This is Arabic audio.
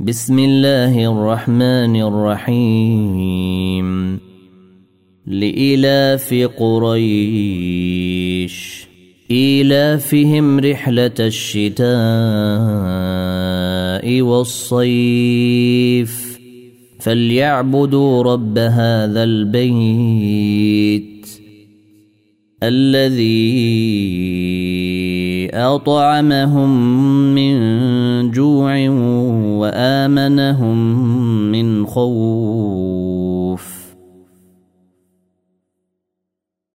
بسم الله الرحمن الرحيم. لإلاف قريش. إيلافهم رحلة الشتاء والصيف. فليعبدوا رب هذا البيت الذي أطعمهم من جوع وآمنهم من خوف.